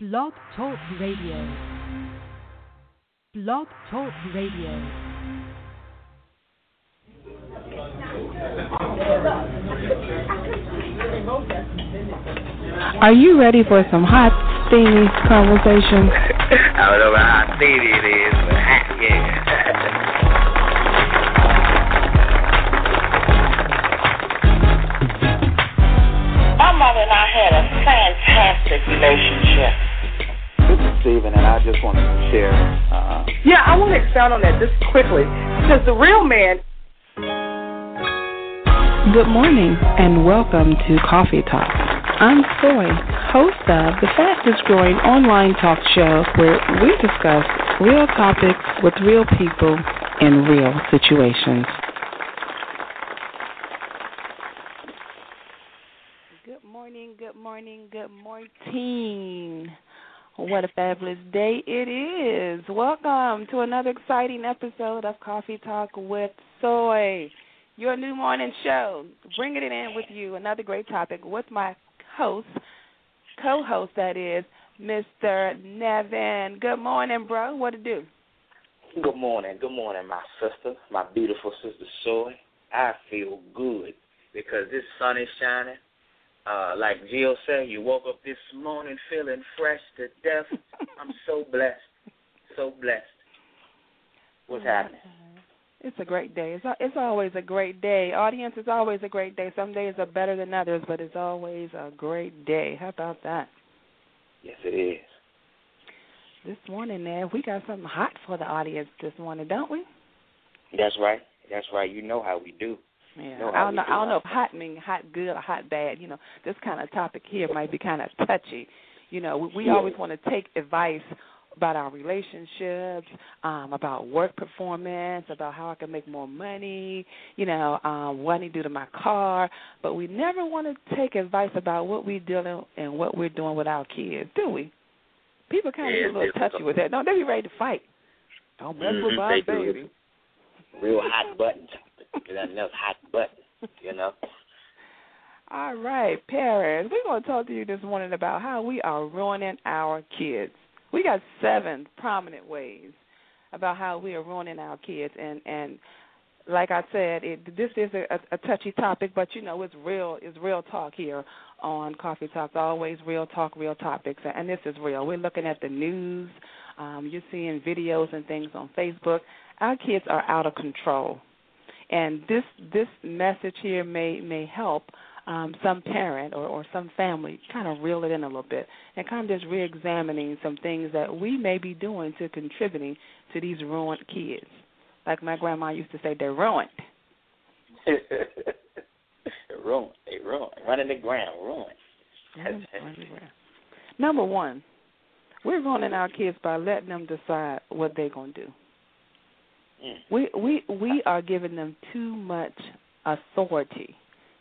Blog Talk Radio. Blog Talk Radio. Are you ready for some hot, steamy conversation? I don't know about how steamy it is, but hot, yeah. My mother and I had a fantastic relationship. This is Steven, and I just want to share. Uh, Yeah, I want to expound on that just quickly because the real man Good morning and welcome to Coffee Talk. I'm Soy, host of the fastest growing online talk show where we discuss real topics with real people in real situations. Good morning, good morning, good morning. What a fabulous day it is. Welcome to another exciting episode of Coffee Talk with Soy your new morning show. Bringing it in with you, another great topic with my host, co-host that is, Mr. Neven. Good morning, bro. What to do? Good morning, good morning, my sister, my beautiful sister Soy. I feel good because this sun is shining. Uh, like Jill said, you woke up this morning feeling fresh to death. I'm so blessed, so blessed. What's happening? It's a great day. It's it's always a great day. Audience, it's always a great day. Some days are better than others, but it's always a great day. How about that? Yes, it is. This morning, Nev, we got something hot for the audience this morning, don't we? That's right. That's right. You know how we do. Yeah, know I don't know. do I don't know if hot mean hot good or hot bad. You know, this kind of topic here might be kind of touchy. You know, we, we Yeah. always want to take advice about our relationships, um, about work performance, about how I can make more money. You know, um, what I need to do to my car, but we never want to take advice about what we're dealing and what we're doing with our kids, do we? People kind of Yeah, get a little touchy with that. No, they be ready to fight. Don't mess with Mhm, my do. baby. Real hot button topic. There's enough hot button, you know. All right, parents, we're going to talk to you this morning about how we are ruining our kids. We got seven prominent ways about how we are ruining our kids, and and like I said, it, this is a, a touchy topic, but you know it's real. It's real talk here on Coffee Talk. Always real talk, real topics, and this is real. We're looking at the news. Um, you're seeing videos and things on Facebook. Our kids are out of control, and this this message here may may help um, some parent or, or some family kind of reel it in a little bit and kind of just re-examining some things that we may be doing to contributing to these ruined kids. Like my grandma used to say, they're ruined. ruined. They ruined. Running the ground. Ruined. Number one, we're ruining our kids by letting them decide what they're going to do. Mm. We we we are giving them too much authority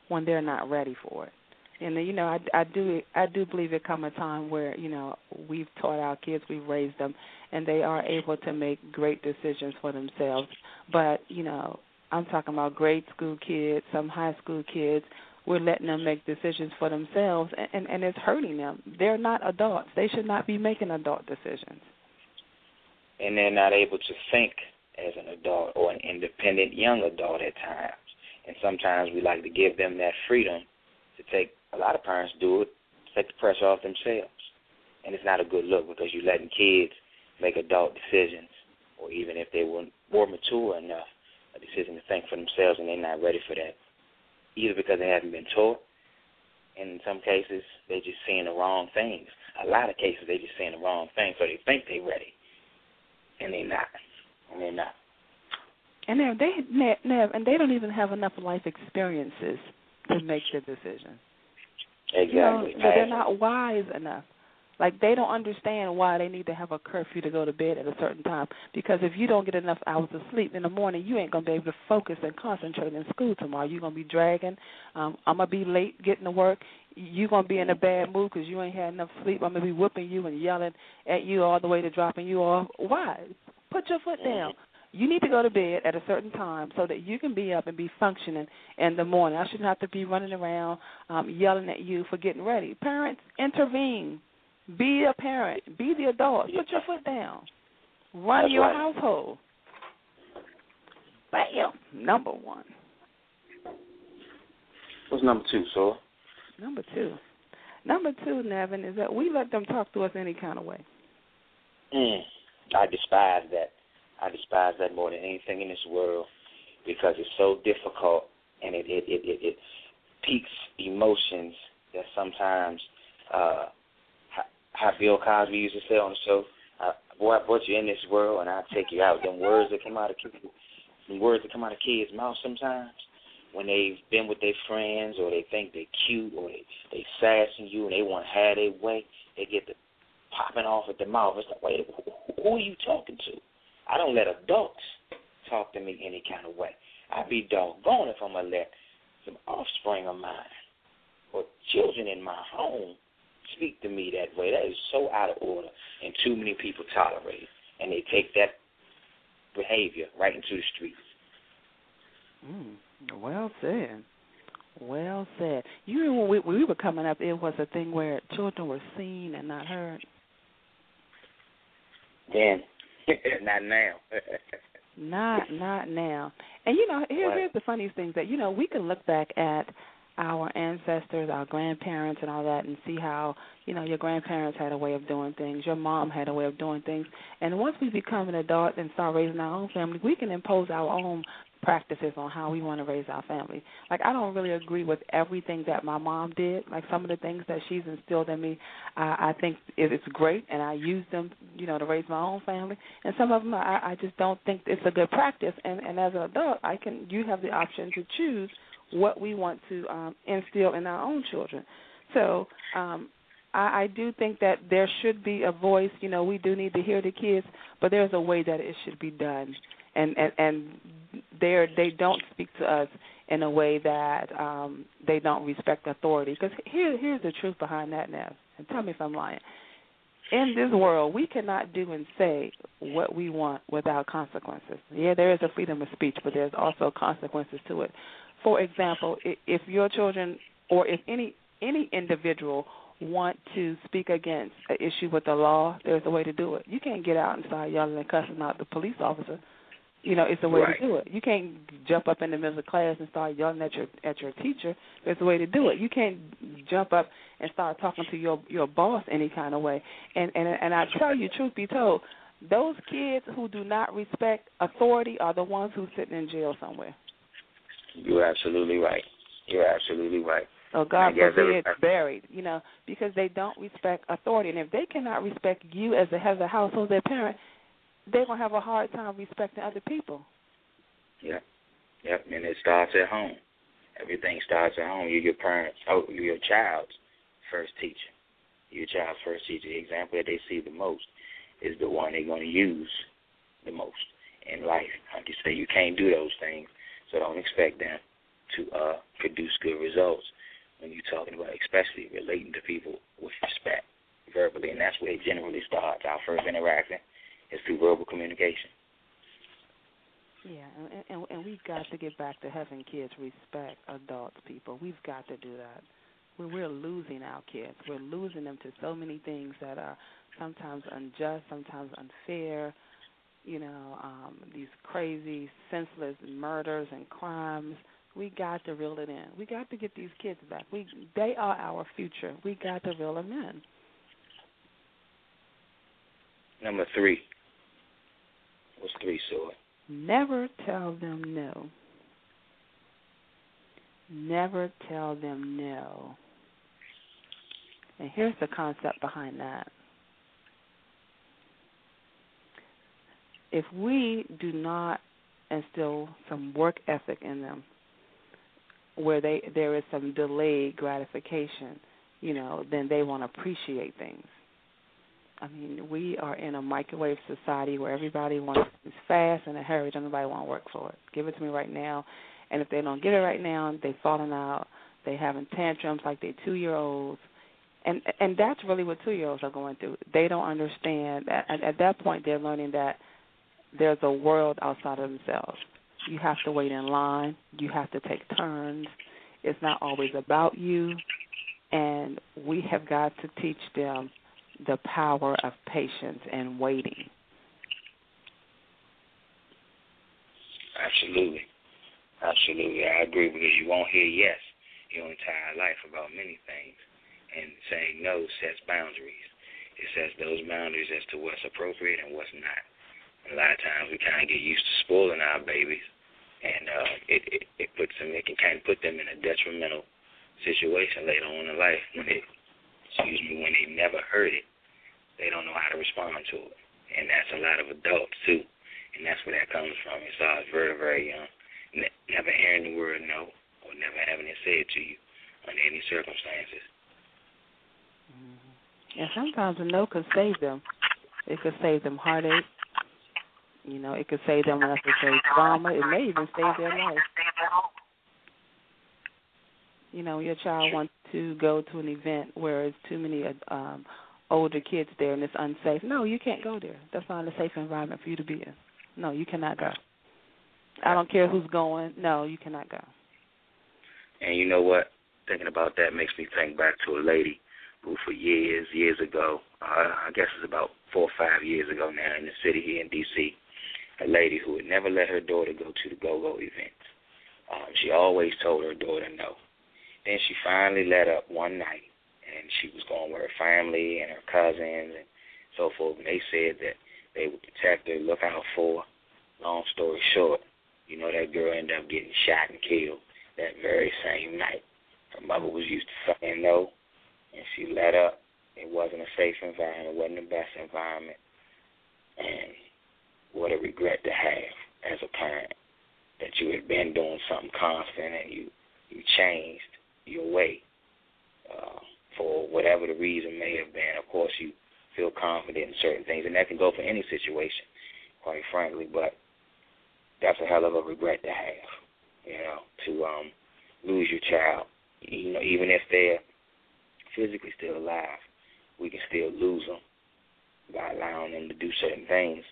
when they're not ready for it. And you know, I, I do I do believe there come a time where you know we've taught our kids, we've raised them, and they are able to make great decisions for themselves. But you know, I'm talking about grade school kids, some high school kids. We're letting them make decisions for themselves, and, and, and it's hurting them. They're not adults. They should not be making adult decisions. and they're not able to think as an adult or an independent young adult at times. And sometimes we like to give them that freedom to take. A lot of parents do it, take the pressure off themselves, and it's not a good look because you're letting kids make adult decisions, or even if they were more mature enough, a decision to think for themselves, and they're not ready for that, either because they haven't been taught. And in some cases, they're just seeing the wrong things. A lot of cases, they're just seeing the wrong things, so they think they're ready and they're not. And they're not. And they they Nev, Nev, and they don't even have enough life experiences to make the decision. Exactly. You know, so they're not wise enough. Like they don't understand why they need to have a curfew to go to bed at a certain time. Because if you don't get enough hours of sleep in the morning, you ain't gonna be able to focus and concentrate in school tomorrow. You're gonna be dragging. Um, I'm gonna be late getting to work. You're gonna be in a bad mood because you ain't had enough sleep. I'm gonna be whooping you and yelling at you all the way to dropping you off. Why? Put your foot down. You need to go to bed at a certain time so that you can be up and be functioning in the morning. I shouldn't have to be running around um, yelling at you for getting ready. Parents, intervene Be a parent. Be the adult. Put your foot down. Run That's your right. household. Bam. Number one. What's number two, sir? Number two. Number two, Neven, is that we let them talk to us any kind of way. Mm, I despise that. I despise that more than anything in this world because it's so difficult and it it it it, it piques emotions that sometimes uh how, Bill Cosby used to say on the show, uh, boy, I brought you in this world and I'll take you out. Them words that come out of people, them words that come out of kids' mouths sometimes when they've been with their friends or they think they're cute or they they sassing you and they want to have their way, they get the popping off at the mouth. It's like, wait, who, are you talking to? I don't let adults talk to me any kind of way. I'd be doggone if I'm gonna let some offspring of mine or children in my home speak to me that way. That is so out of order, and too many people tolerate it, and they take that behavior right into the streets. Mm, well said. Well said. You know when we, when we were coming up, it was a thing where children were seen and not heard. Then, not now. Not not now. And you know, here, here's the funniest thing that you know we can look back at our ancestors, our grandparents, and all that, and see how you know your grandparents had a way of doing things, your mom had a way of doing things, and once we become an adult and start raising our own family, we can impose our own practices on how we want to raise our family. Like I don't really agree with everything that my mom did. Like some of the things that she's instilled in me, I, I think it, it's great, and I use them, you know, to raise my own family. And some of them, I, I just don't think it's a good practice. And, and as an adult, I can. You have the option to choose what we want to um, instill in our own children. So um, I, I do think that there should be a voice. You know, we do need to hear the kids, but there's a way that it should be done, and and and they they don't speak to us in a way that um, they don't respect authority. Because here here's the truth behind that, Nev, and tell me if I'm lying. In this world, we cannot do and say what we want without consequences. Yeah, there is a freedom of speech, but there's also consequences to it. For example, if your children or if any any individual want to speak against an issue with the law, there's a way to do it. You can't get out and start yelling and cussing out the police officer. You know, it's a way Right. to do it. You can't jump up in the middle of class and start yelling at your at your teacher. There's a way to do it. You can't jump up and start talking to your your boss any kind of way. And and and I tell you, truth be told, those kids who do not respect authority are the ones who's sitting in jail somewhere. You're absolutely right. You're absolutely right. So God forbid buried, you know, because they don't respect authority. And if they cannot respect you as the head of the household, their parent, they're gonna have a hard time respecting other people. Yep. Yep. And it starts at home. Everything starts at home. You're your parents. Oh, you're your child's first teacher. Your child's first teacher. The example that they see the most is the one they're to use the most in life. Like you say, you can't do those things, so don't expect them to uh, produce good results when you're talking about, especially relating to people with respect verbally, and that's where it generally starts. Our first interaction is through verbal communication. Yeah, and, and and we've got to get back to having kids respect adults, people. We've got to do that. We're we're losing our kids. We're losing them to so many things that are sometimes unjust, sometimes unfair. You know, um, these crazy, senseless murders and crimes. We got to reel it in. We got to get these kids back. We they are our future. We got to reel them in. Number three. What's three, Sword? Never tell them no. Never tell them no. And here's the concept behind that. If we do not instill some work ethic in them, where they there is some delayed gratification, you know, then they won't appreciate things. I mean, we are in a microwave society where everybody wants things fast and in a hurry. Don't nobody want to work for it. Give it to me right now. And if they don't get it right now, they're falling out. They're having tantrums like they're two year olds. And and that's really what two year olds are going through. They don't understand. At, at that point, they're learning that there's a world outside of themselves. You have to wait in line. You have to take turns. It's not always about you. And we have got to teach them the power of patience and waiting. Absolutely. Absolutely. I agree because you won't hear yes your entire life about many things. And saying no sets boundaries. It sets those boundaries as to what's appropriate and what's not. A lot of times we kind of get used to spoiling our babies, and uh, it, it it puts them, it can kind of put them in a detrimental situation later on in life when it, excuse me, when they never heard it, they don't know how to respond to it, and that's a lot of adults too, and that's where that comes from. It starts very very young, ne- never hearing the word no or never having it said to you under any circumstances. Mm-hmm. And sometimes a no could save them. It could save them heartache. You know, it could save them unnecessary trauma. It may even save their life. You know, your child wants to go to an event where there's too many um older kids there and it's unsafe. No, you can't go there. That's not a safe environment for you to be in. No, you cannot go. I don't care who's going. No, you cannot go. And you know what? Thinking about that makes me think back to a lady who, for years, years ago, uh, I guess it's about four or five years ago now in the city here in D.C., a lady who had never let her daughter go to the go-go events. Um, she always told her daughter no. Then she finally let up one night, and she was going with her family and her cousins and so forth. And they said that they would protect her, look out for her. Long story short, you know that girl ended up getting shot and killed that very same night. Her mother was used to saying no, and she let up. It wasn't a safe environment. It wasn't the best environment. And what a regret to have as a parent that you had been doing something constant and you you changed your way uh, for whatever the reason may have been. Of course, you feel confident in certain things, and that can go for any situation, quite frankly. But that's a hell of a regret to have, you know, to um, lose your child. You know, even if they're physically still alive, we can still lose them by allowing them to do certain things.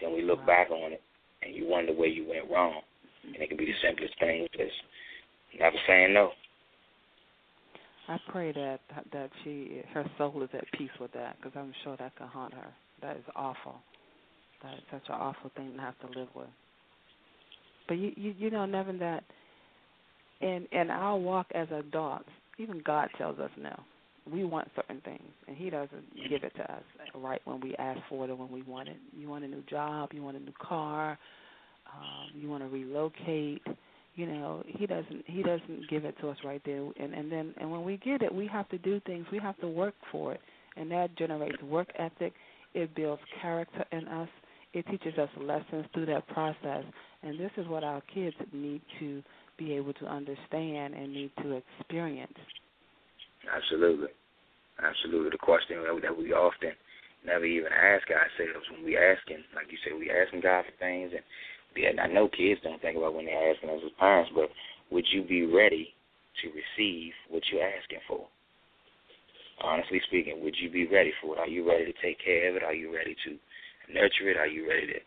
Then we look back on it, and you wonder where you went wrong. And it can be the simplest things as never saying no. I pray that that she her soul is at peace with that because I'm sure that can haunt her. That is awful. That is such an awful thing to have to live with. But you you, you know, Neven, that in in our walk as adults, even God tells us no. We want certain things, and He doesn't give it to us right when we ask for it or when we want it. You want a new job, you want a new car, um, you want to relocate. You know, He doesn't He doesn't give it to us right there. And and then and when we get it, we have to do things. We have to work for it, and that generates work ethic. It builds character in us. It teaches us lessons through that process, and this is what our kids need to be able to understand and need to experience. Absolutely. Absolutely. The question that we often never even ask ourselves when we asking, like you said, we asking God for things, and yeah, I know kids don't think about when they're asking us as parents, but would you be ready to receive what you're asking for? Honestly speaking, would you be ready for it? Are you ready to take care of it? Are you ready to nurture it? Are you ready to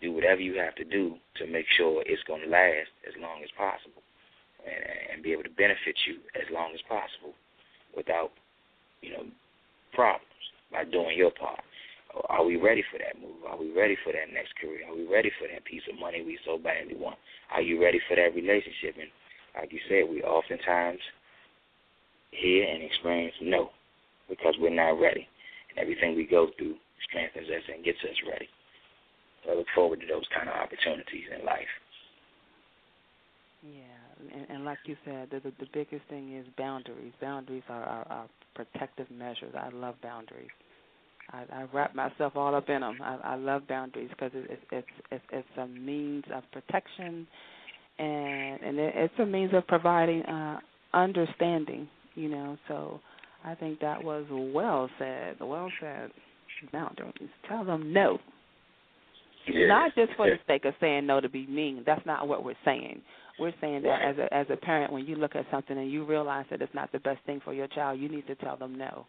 do whatever you have to do to make sure it's going to last as long as possible and, and be able to benefit you as long as possible without, you know, problems by doing your part. Are we ready for that move? Are we ready for that next career? Are we ready for that piece of money we so badly want? Are you ready for that relationship? And like you said, we oftentimes hear and experience no because we're not ready. And everything we go through strengthens us and gets us ready. So I look forward to those kind of opportunities in life. Yeah, and, and like you said, the, the the biggest thing is boundaries. Boundaries are, are, are protective measures. I love boundaries. I, I wrap myself all up in them. I, I love boundaries because it, it, it's it's it's a means of protection, and and it, it's a means of providing uh, understanding. You know, so I think that was well said. Well said. Boundaries. Tell them no. Yeah. Not just for the sake of saying no to be mean. That's not what we're saying. We're saying that Right. as a as a parent, when you look at something and you realize that it's not the best thing for your child, you need to tell them no.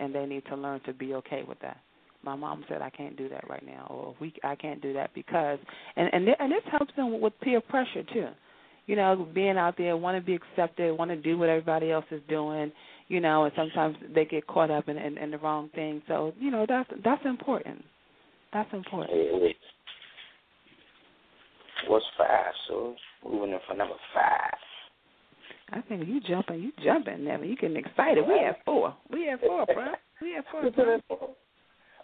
And they need to learn to be okay with that. My mom said I can't do that right now, or we I can't do that because, and and th- and this helps them with peer pressure too. you know, being out there, want to be accepted, want to do what everybody else is doing, you know, and sometimes they get caught up in, in, in the wrong thing. So, you know, that's that's important. That's important. What's five? So moving in for number five. I think you jumping, you jumping, Never. You getting excited. We have four. We have four, bro. We have four. Bro.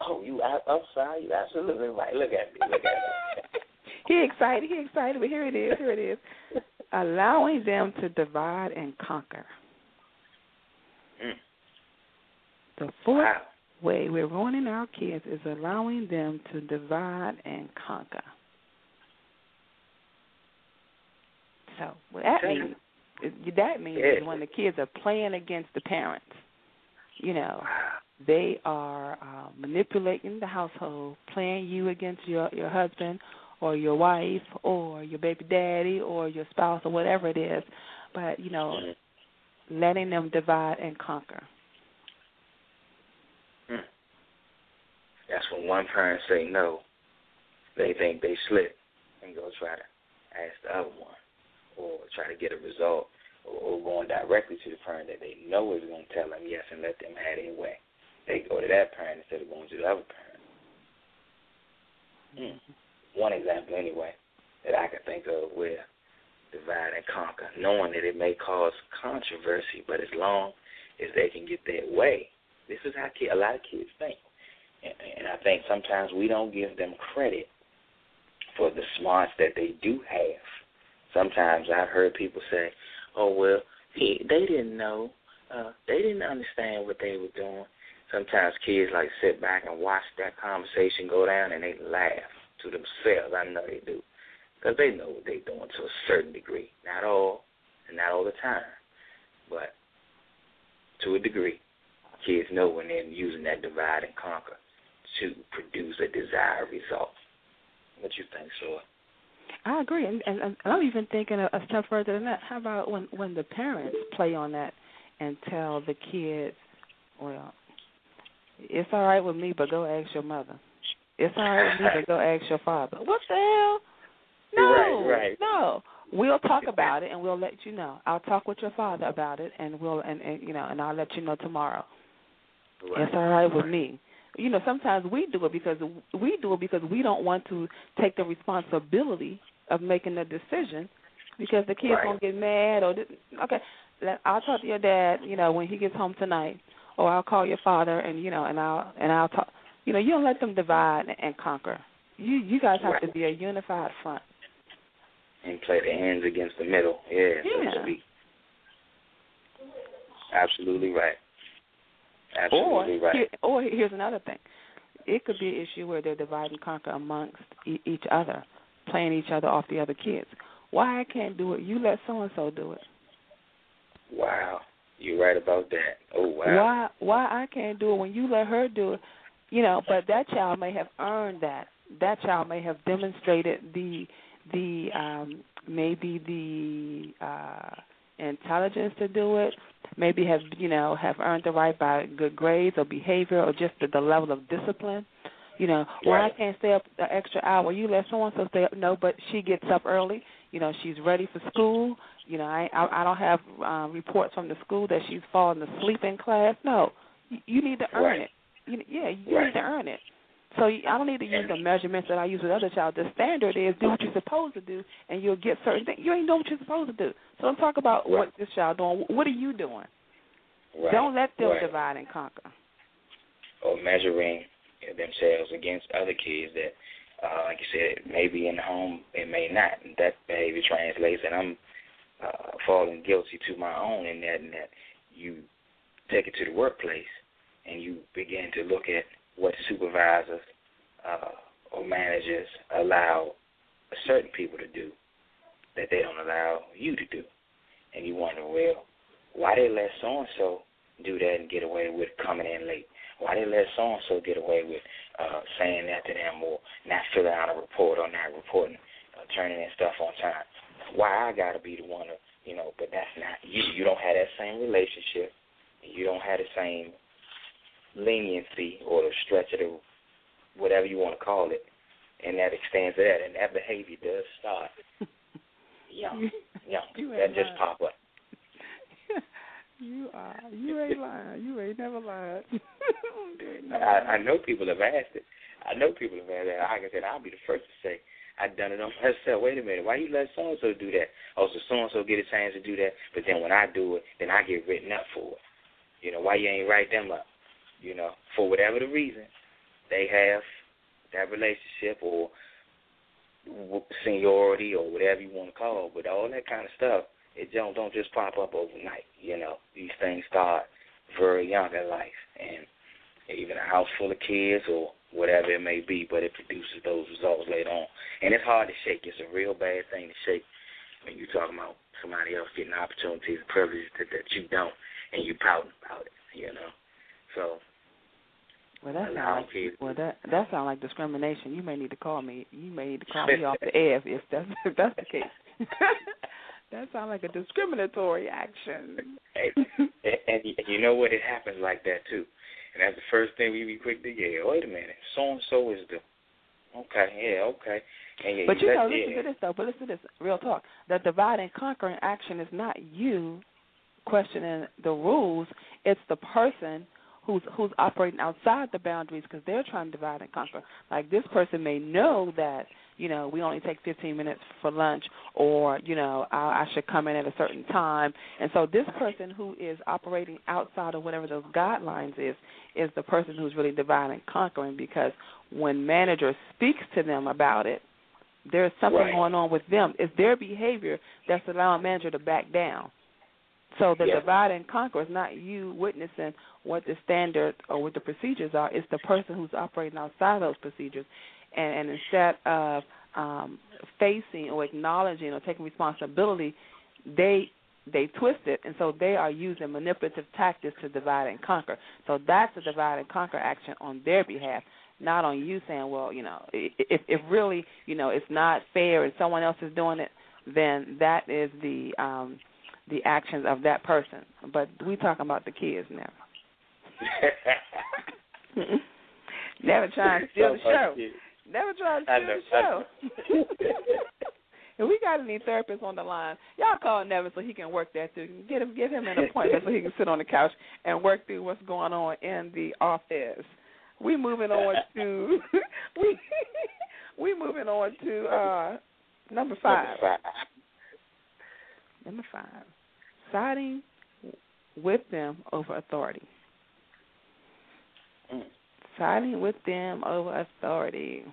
Oh, you I'm sorry. You absolutely right. Look at me. Look at me. he excited. He excited. But here it is. Here it is. Allowing them to divide and conquer. Mm. The fourth wow. way we're ruining our kids is allowing them to divide and conquer. So what that means that means yeah. when the kids are playing against the parents, you know, they are uh, manipulating the household, playing you against your your husband or your wife or your baby daddy or your spouse or whatever it is, but you know, letting them divide and conquer. Hmm. That's when one parent say no, they think they slip and go try to ask the other one or try to get a result or, or going directly to the parent that they know is going to tell them yes and let them have their way. They go to that parent instead of going to the other parent. Hmm. One example, anyway, that I can think of where divide and conquer, knowing that it may cause controversy, but as long as they can get their way, this is how kid, a lot of kids think. And, and I think sometimes we don't give them credit for the smarts that they do have sometimes I've heard people say, "Oh well, he, they didn't know, uh, they didn't understand what they were doing." Sometimes kids like sit back and watch that conversation go down and they laugh to themselves. I know they do, because they know what they're doing to a certain degree. Not all, and not all the time, but to a degree. Kids know when they're using that divide and conquer to produce a desired result. What you think, Soy? I agree, and, and, and I'm even thinking a, a step further than that. How about when when the parents play on that and tell the kids, well, it's all right with me, but go ask your mother. It's all right with me, but go ask your father. What the hell? No, right, right. no. We'll talk about it and we'll let you know. I'll talk with your father about it and we'll and, and you know and I'll let you know tomorrow. Right. It's all right with me you know sometimes we do it because we do it because we don't want to take the responsibility of making the decision because the kid's right. gonna get mad or okay, I'll talk to your dad, you know, when he gets home tonight, or I'll call your father and you know, and I'll and I'll talk. You know, you don't let them divide and conquer. You you guys have right. to be a unified front. And play the hands against the middle, yeah, yeah. so to speak. Absolutely right. Absolutely or, right. Here, or here's another thing. It could be an issue where they're divide and conquer amongst e- each other playing each other off the other kids. Why I can't do it? You let so and so do it. Wow, you're right about that. Oh wow. Why why I can't do it when you let her do it? You know, but that child may have earned that. That child may have demonstrated the the um maybe the uh intelligence to do it, maybe have you know have earned the right by good grades or behavior or just the, the level of discipline you know, well, I can't stay up an extra hour. You let so and so stay up. No, but she gets up early. You know, she's ready for school. You know, I I, I don't have um, reports from the school that she's fallen asleep in class. No, you, you need to earn right. it. You, yeah, you right. need to earn it. So I don't need to use the measurements that I use with other child. The standard is do what you're supposed to do, and you'll get certain things. You ain't doing what you're supposed to do. So don't talk about right. what this child doing. What are you doing? Right. Don't let them right. divide and conquer. Or measuring themselves against other kids that, uh, like you said, maybe in the home it may not. And that behavior translates, and I'm uh, falling guilty to my own in that, in that you take it to the workplace and you begin to look at what supervisors uh, or managers allow certain people to do that they don't allow you to do. And you wonder, well, why they let so and so do that and get away with coming in late? Why they let so and so get away with uh, saying that to them or not filling out a report or not reporting, uh, turning in stuff on time? Why I got to be the one to, you know? But that's not you. You don't have that same relationship. You don't have the same leniency or the stretch of the whatever you want to call it, and that extends to that. And that behavior does start. young, young. You that ain't just lying. pop up. you are. You ain't lying. You ain't never lied. ain't never I, I know people have asked it. I know people have asked that. Like I said, I'll be the first to say I done it on myself. Wait a minute, why you let so and so do that? Oh, so so and so get a chance to do that, but then when I do it, then I get written up for it. You know, why you ain't write them up? You know, for whatever the reason, they have that relationship or seniority or whatever you want to call, it. but all that kind of stuff, it don't don't just pop up overnight. You know, these things start very young in life, and even a house full of kids or whatever it may be, but it produces those results later on. And it's hard to shake. It's a real bad thing to shake when you're talking about somebody else getting opportunities and privileges that, that you don't, and you pouting about it. You know, so Well, that sounds like well that that sounds like discrimination. You may need to call me. You may need to call me off the air if, if that's if that's the case. that sounds like a discriminatory action. And, and you- and you know what? It happens like that too. And that's the first thing we be quick to yeah. Wait a minute, so and so is the okay, yeah, okay. And yeah, But you know, yeah. listen to this though. But listen to this. Real talk. The divide and conquering action is not you questioning the rules. It's the person who's who's operating outside the boundaries because they're trying to divide and conquer. Like this person may know that you know we only take 15 minutes for lunch, or you know I, I should come in at a certain time. And so this person who is operating outside of whatever those guidelines is is the person who's really dividing and conquering because when manager speaks to them about it there's something Right. going on with them. It's their behavior that's allowing manager to back down. So the Yeah. divide and conquer is not you witnessing what the standard or what the procedures are. It's the person who's operating outside of those procedures, and, and instead of um, facing or acknowledging or taking responsibility, they they twist it, and so they are using manipulative tactics to divide and conquer. So that's a divide and conquer action on their behalf, not on you saying, well, you know, i- if if really, you know, it's not fair and someone else is doing it, then that is the um the actions of that person. But we talking about the kids now. Never try to steal the show. Never try to steal the show. if we got any therapists on the line, y'all call Neven so he can work that through. Get him, give him an appointment so he can sit on the couch and work through what's going on in the office. We moving on to we we moving on to uh number five. Number five. Number five, siding with them over authority. Siding with them over authority.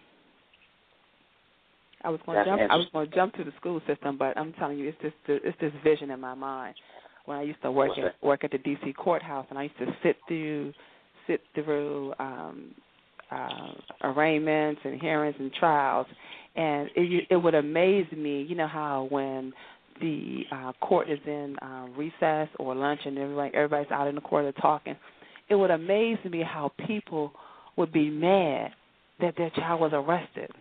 I was going to jump. I was going to jump to the school system, but I'm telling you, it's this it's this vision in my mind. When I used to work at work at the D.C. courthouse, and I used to sit through sit through um, uh, arraignments and hearings and trials, and it it would amaze me. You know how when the uh, court is in uh, recess or lunch and everybody everybody's out in the corridor talking, it would amaze me how people would be mad that their child was arrested.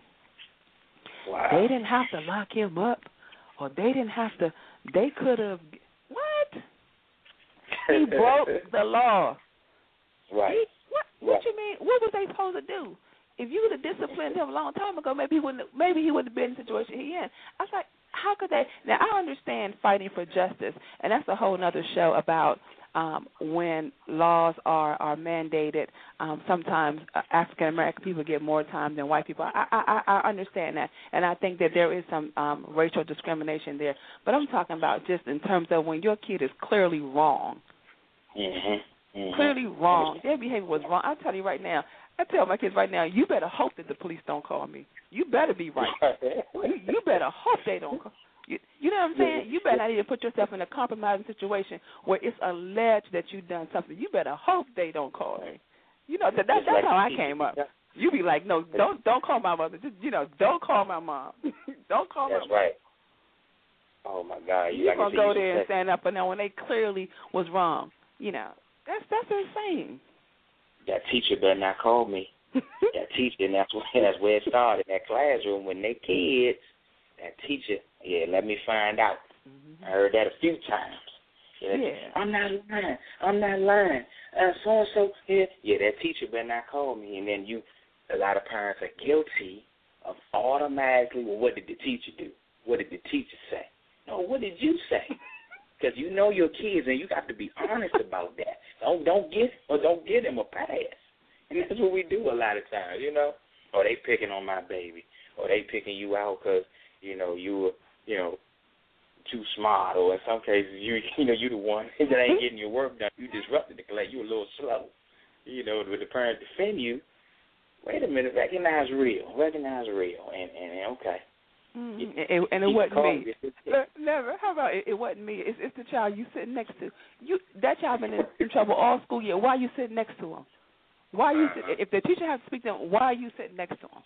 Wow. They didn't have to lock him up, or they didn't have to. They could have. What? He broke the law. Right. He, what? What Right. you mean? What was they supposed to do? If you would have disciplined him a long time ago, maybe he wouldn't. Maybe he wouldn't have been in the situation he in. I was like, how could they? Now I understand fighting for justice, and that's a whole other show about um, when laws are are mandated. Um, sometimes uh, African American people get more time than white people. I, I I understand that, and I think that there is some um, racial discrimination there. But I'm talking about just in terms of when your kid is clearly wrong Mhm. Mhm. clearly wrong. Their behavior was wrong. I'll tell you right now. I tell my kids right now, you better hope that the police don't call me. You better be right. You, you better hope they don't call. You, you know what I'm saying? You better not even put yourself in a compromising situation where it's alleged that you've done something. You better hope they don't call me. You know that, that that's like how I came up. You be like, no, don't don't call my mother. Just you know, don't call my mom. don't call That's my mom. right. Oh my God! You You're like gonna go there and stand up, and then when they clearly was wrong, you know, that's that's insane. That teacher better not call me. that teacher, and that's where that's where it started. That classroom when they kids, that teacher, yeah, let me find out. I heard that a few times. Yeah, Yeah. I'm not lying. I'm not lying. Uh, so and so, yeah, yeah. That teacher better not call me. And then you, a lot of parents are guilty of automatically. Well, what did the teacher do? What did the teacher say? No, what did you say? Because you know your kids, and you got to be honest about that. Don't don't get or don't get them a pass. And that's what we do a lot of times, you know. Or they picking on my baby, or they picking you out because you know you were you know too smart, or in some cases you you know you the one that ain't getting your work done. You disrupted the class. You a little slow. You know, with the parent defend you. Wait a minute, recognize real, recognize real, and and okay. Mm-hmm. It, and it wasn't me. Look, never. How about it? It wasn't me. It's it's the child you sitting next to. You that child been in, in trouble all school year. Why are you sitting next to him? Why are you? Sit, if the teacher has to speak to him, why are you sitting next to him?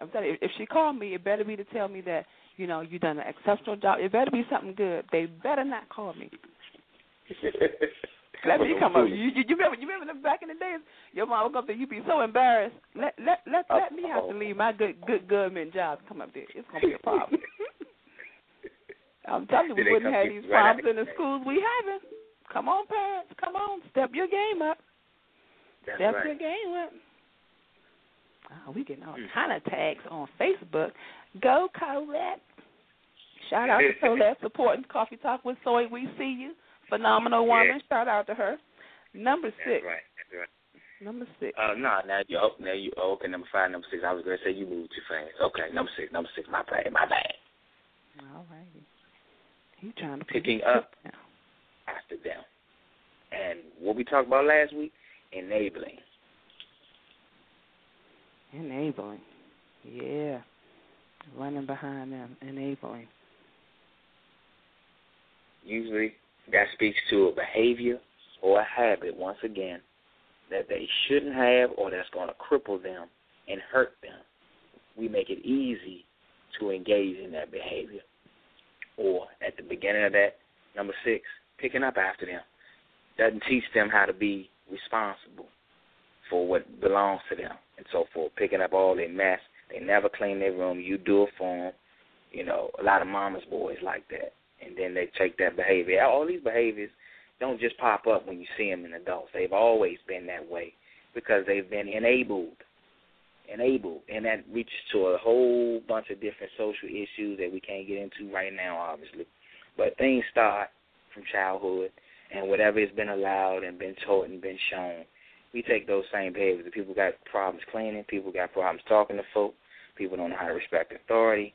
I'm telling you, if she called me, it better be to tell me that you know you done an exceptional job. It better be something good. They better not call me. Let me come up. You, you, you remember? You remember back in the days? Your mom would come up there. You'd be so embarrassed. Let let let let me have to leave my good good government job. Come up there. It's gonna be a problem. I'm telling you, we wouldn't have these problems in the schools we having. Come on, parents. Come on, step your game up. That's step right. your game up. Oh, we getting all kind of tags on Facebook. Go Colette. Shout out to Colette supporting Coffee Talk with Soy. We see you. Phenomenal woman. Yeah. Shout out to her. Number six. That's right. That's right. Number six. Uh, no, now you oh, now you oh, okay. Number five, number six. I was gonna say you moved too fast. Okay, number six, number six. My bad, my bad. All righty. He trying to Picking up. down. After them, and what we talked about last week, enabling. Enabling. Yeah. Running behind them. Enabling. Usually, that speaks to a behavior or a habit. Once again, that they shouldn't have, or that's going to cripple them and hurt them. We make it easy to engage in that behavior. Or at the beginning of that, number six, picking up after them. Doesn't teach them how to be responsible for what belongs to them and so forth. Picking up all their mess. They never clean their room. You do it for them. You know, a lot of mama's boys like that. And then they take that behavior. All these behaviors don't just pop up when you see them in adults. They've always been that way because they've been enabled. Enabled. And that reaches to a whole bunch of different social issues that we can't get into right now, obviously. But things start from childhood and whatever has been allowed and been taught and been shown. We take those same behaviors. People got problems cleaning. People got problems talking to folk. People don't know how to respect authority.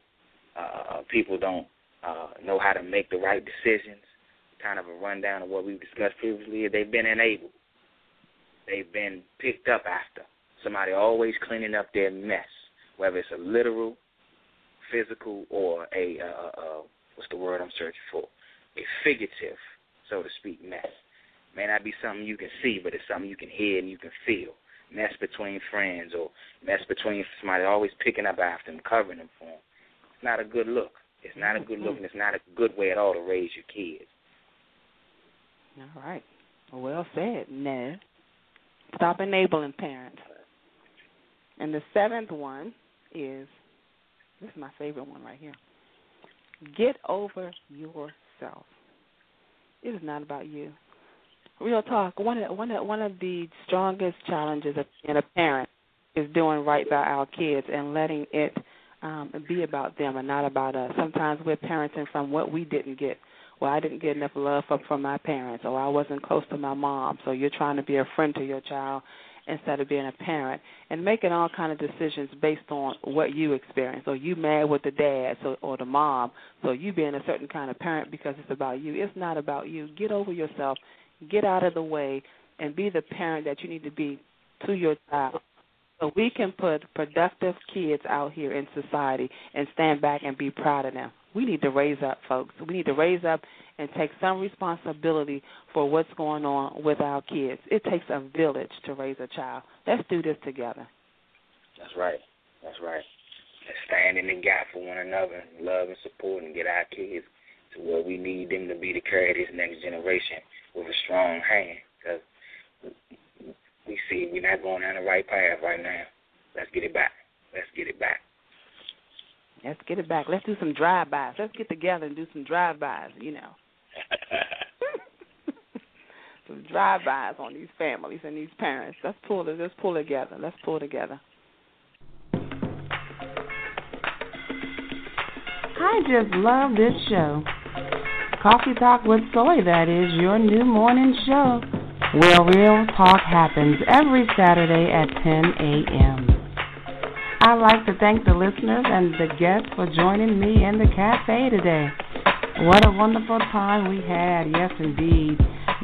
Uh, people don't uh, know how to make the right decisions. Kind of a rundown of what we've discussed previously. They've been enabled. They've been picked up after. Somebody always cleaning up their mess, whether it's a literal, physical, or a uh, uh, what's the word I'm searching for? A figurative, so to speak, mess. May not be something you can see, but it's something you can hear and you can feel. Mess between friends or mess between somebody always picking up after them, covering them for them. It's not a good look. It's not a good look, mm. and it's not a good way at all to raise your kids. All right. Well said, Ned. Stop enabling parents. And the seventh one is this is my favorite one right here. Get over yourself. It is not about you. Real talk. One of one of one of the strongest challenges of being a parent is doing right by our kids and letting it um, be about them and not about us. Sometimes we're parenting from what we didn't get. Well, I didn't get enough love from, from my parents, or I wasn't close to my mom. So you're trying to be a friend to your child instead of being a parent, and making all kind of decisions based on what you experienced. Or you mad with the dad, so or the mom, so you being a certain kind of parent because it's about you. It's not about you. Get over yourself. Get out of the way, and be the parent that you need to be to your child so we can put productive kids out here in society and stand back and be proud of them. We need to raise up, folks. We need to raise up and take some responsibility for what's going on with our kids. It takes a village to raise a child. Let's do this together. That's right. That's right. Let's stand in the gap for one another, love and support, and get our kids to where we need them to be to carry this next generation with a strong hand. Because we see we're not going down the right path right now. Let's get it back. Let's get it back. Let's get it back. Let's do some drive-bys. Let's get together and do some drive-bys, you know. some drive-bys on these families and these parents. Let's pull it. Let's pull together. Let's pull together. I just love this show. Coffee Talk with Soy, that is your new morning show where real talk happens every Saturday at 10 a.m. I'd like to thank the listeners and the guests for joining me in the cafe today. What a wonderful time we had, yes indeed.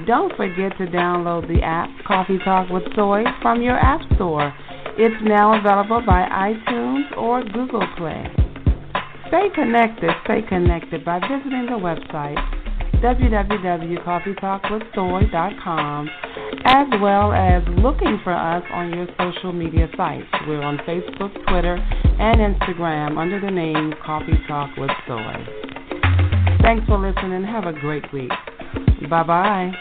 Don't forget to download the app Coffee Talk with Soy from your app store. It's now available by iTunes or Google Play. Stay connected, stay connected by visiting the website www.coffeetalkwithsoy.com as well as looking for us on your social media sites. We're on Facebook, Twitter, and Instagram under the name Coffee Talk with Soy. Thanks for listening. Have a great week. Bye bye.